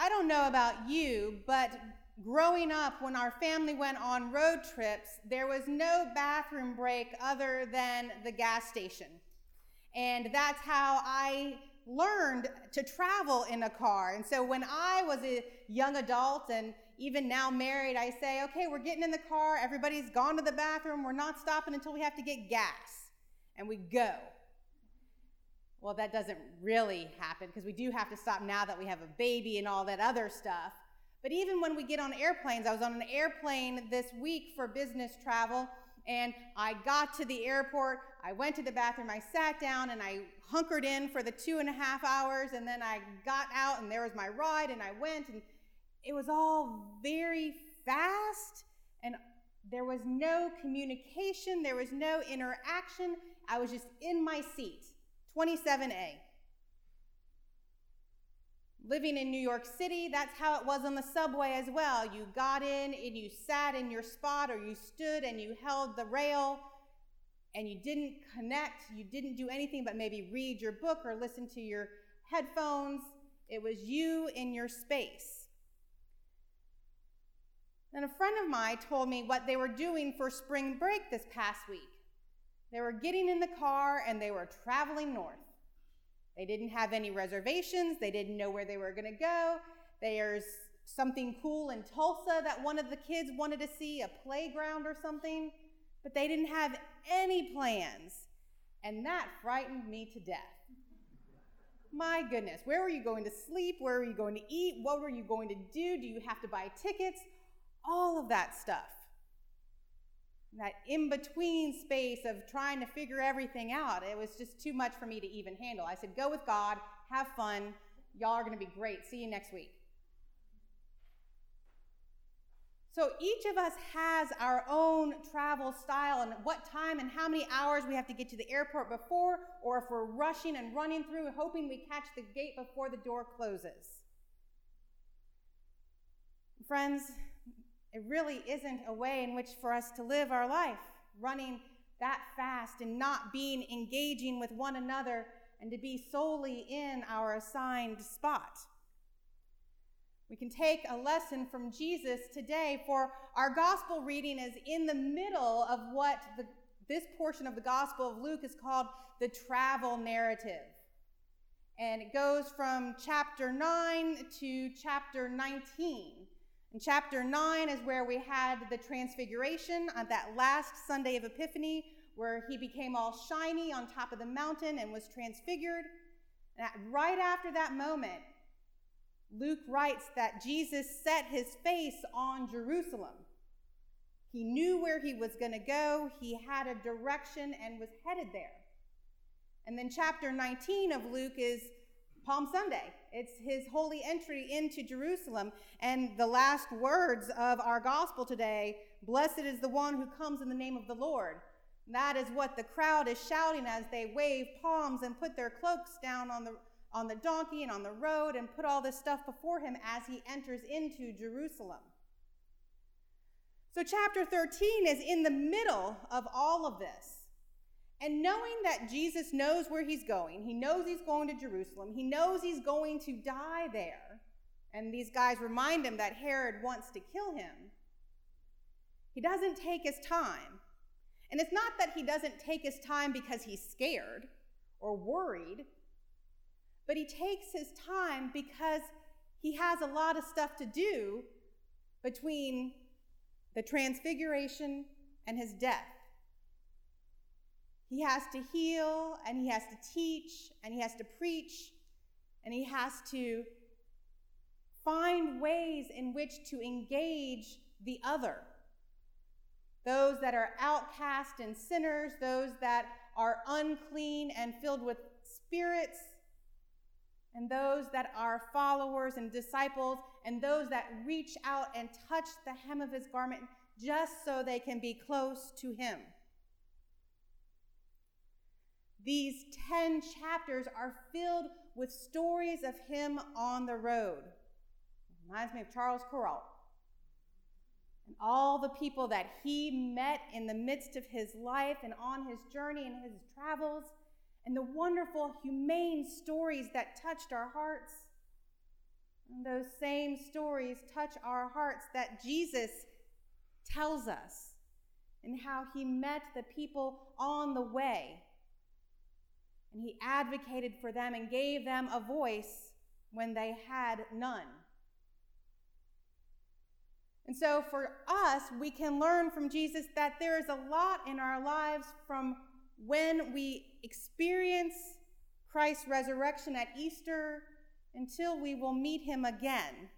I don't know about you, but growing up, when our family went on road trips, there was no bathroom break other than the gas station. And that's how I learned to travel in a car. And so when I was a young adult and even now married, I say, okay, we're getting in the car. Everybody's gone to the bathroom. We're not stopping until we have to get gas. And we go. Well, that doesn't really happen because we do have to stop now that we have a baby and all that other stuff. But even when we get on airplanes, I was on an airplane this week for business travel and I got to the airport, I went to the bathroom, I sat down and I hunkered in for the two and a half hours, and then I got out and there was my ride, and I went, and it was all very fast, and there was no communication, there was no interaction. I was just in my seat, 27A. Living in New York City, that's how it was on the subway as well. You got in and you sat in your spot or you stood and you held the rail and you didn't connect. You didn't do anything but maybe read your book or listen to your headphones. It was you in your space. And a friend of mine told me what they were doing for spring break this past week. They were getting in the car and they were traveling north. They didn't have any reservations. They didn't know where they were going to go. There's something cool in Tulsa that one of the kids wanted to see, a playground or something, but they didn't have any plans. And that frightened me to death. My goodness, where were you going to sleep? Where were you going to eat? What were you going to do? Do you have to buy tickets? All of that stuff that in between space of trying to figure everything out. It was just too much for me to even handle. I said, go with God, have fun. Y'all are going to be great. See you next week. So each of us has our own travel style and what time and how many hours we have to get to the airport before, or if we're rushing and running through, hoping we catch the gate before the door closes. Friends, it really isn't a way in which for us to live our life, running that fast and not being engaging with one another and to be solely in our assigned spot. We can take a lesson from Jesus today, for our gospel reading is in the middle of what the, this portion of the Gospel of Luke is called the travel narrative. And it goes from chapter 9 to chapter 19. And chapter 9 is where we had the transfiguration on that last Sunday of Epiphany, where he became all shiny on top of the mountain and was transfigured. And right after that moment, Luke writes that Jesus set his face on Jerusalem. He knew where he was going to go, he had a direction and was headed there. And then chapter 19 of Luke is Palm Sunday. It's his holy entry into Jerusalem. And the last words of our gospel today Blessed is the one who comes in the name of the Lord. that is what the crowd is shouting as they wave palms and put their cloaks down on the, on the donkey and on the road and put all this stuff before him as he enters into Jerusalem. So, chapter 13 is in the middle of all of this. And knowing that Jesus knows where he's going, he knows he's going to Jerusalem, he knows he's going to die there, and these guys remind him that Herod wants to kill him, he doesn't take his time. And it's not that he doesn't take his time because he's scared or worried, but he takes his time because he has a lot of stuff to do between the transfiguration and his death. He has to heal, and he has to teach, and he has to preach, and he has to find ways in which to engage the other. Those that are outcast and sinners, those that are unclean and filled with spirits, and those that are followers and disciples, and those that reach out and touch the hem of his garment just so they can be close to him. These 10 chapters are filled with stories of him on the road. reminds me of Charles Kuralt and all the people that he met in the midst of his life and on his journey and his travels, and the wonderful, humane stories that touched our hearts. And those same stories touch our hearts that Jesus tells us and how he met the people on the way. And he advocated for them and gave them a voice when they had none. And so, for us, we can learn from Jesus that there is a lot in our lives from when we experience Christ's resurrection at Easter until we will meet him again.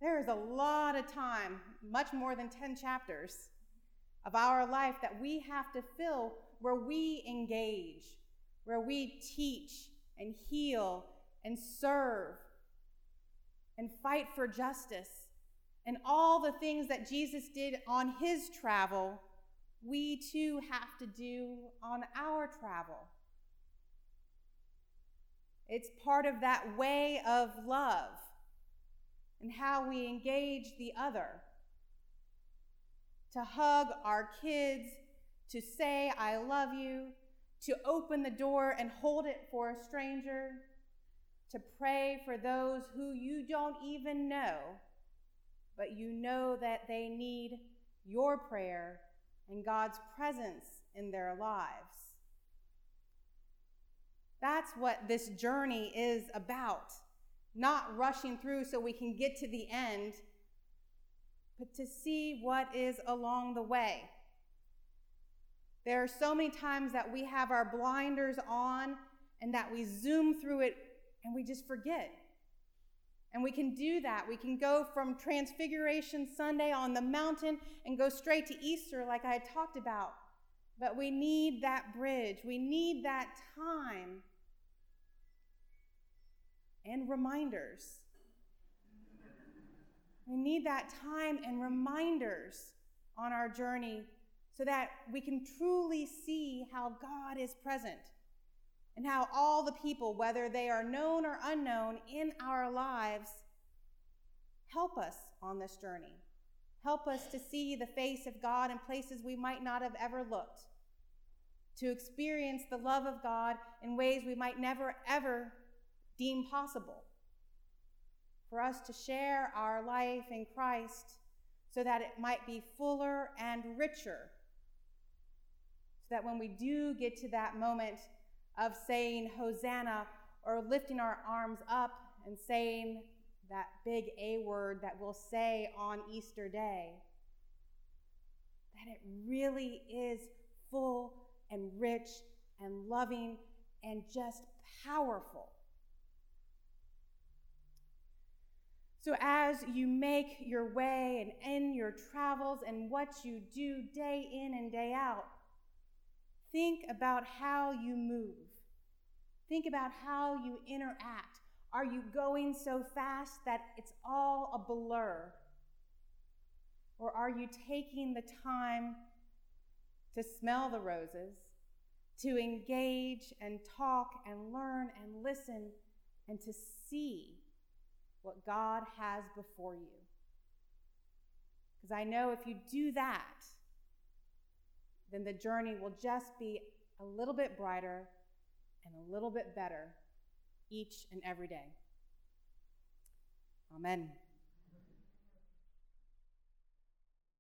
There is a lot of time, much more than 10 chapters, of our life that we have to fill where we engage, where we teach and heal and serve and fight for justice. And all the things that Jesus did on his travel, we too have to do on our travel. It's part of that way of love and how we engage the other. To hug our kids, to say, I love you, to open the door and hold it for a stranger, to pray for those who you don't even know, but you know that they need your prayer and God's presence in their lives. That's what this journey is about. Not rushing through so we can get to the end, but to see what is along the way. There are so many times that we have our blinders on and that we zoom through it and we just forget. And we can do that. We can go from Transfiguration Sunday on the mountain and go straight to Easter, like I had talked about. But we need that bridge. We need that time and reminders. We need that time and reminders on our journey so that we can truly see how God is present and how all the people, whether they are known or unknown in our lives, help us on this journey. Help us to see the face of God in places we might not have ever looked, to experience the love of God in ways we might never, ever deem possible for us to share our life in Christ so that it might be fuller and richer. That when we do get to that moment of saying Hosanna or lifting our arms up and saying that big A word that we'll say on Easter Day, that it really is full and rich and loving and just powerful. So, as you make your way and end your travels and what you do day in and day out, think about how you move. Think about how you interact. Are you going so fast that it's all a blur? Or are you taking the time to smell the roses, to engage and talk and learn and listen, and to see what God has before you. Because I know if you do that, then the journey will just be a little bit brighter and a little bit better each and every day. Amen.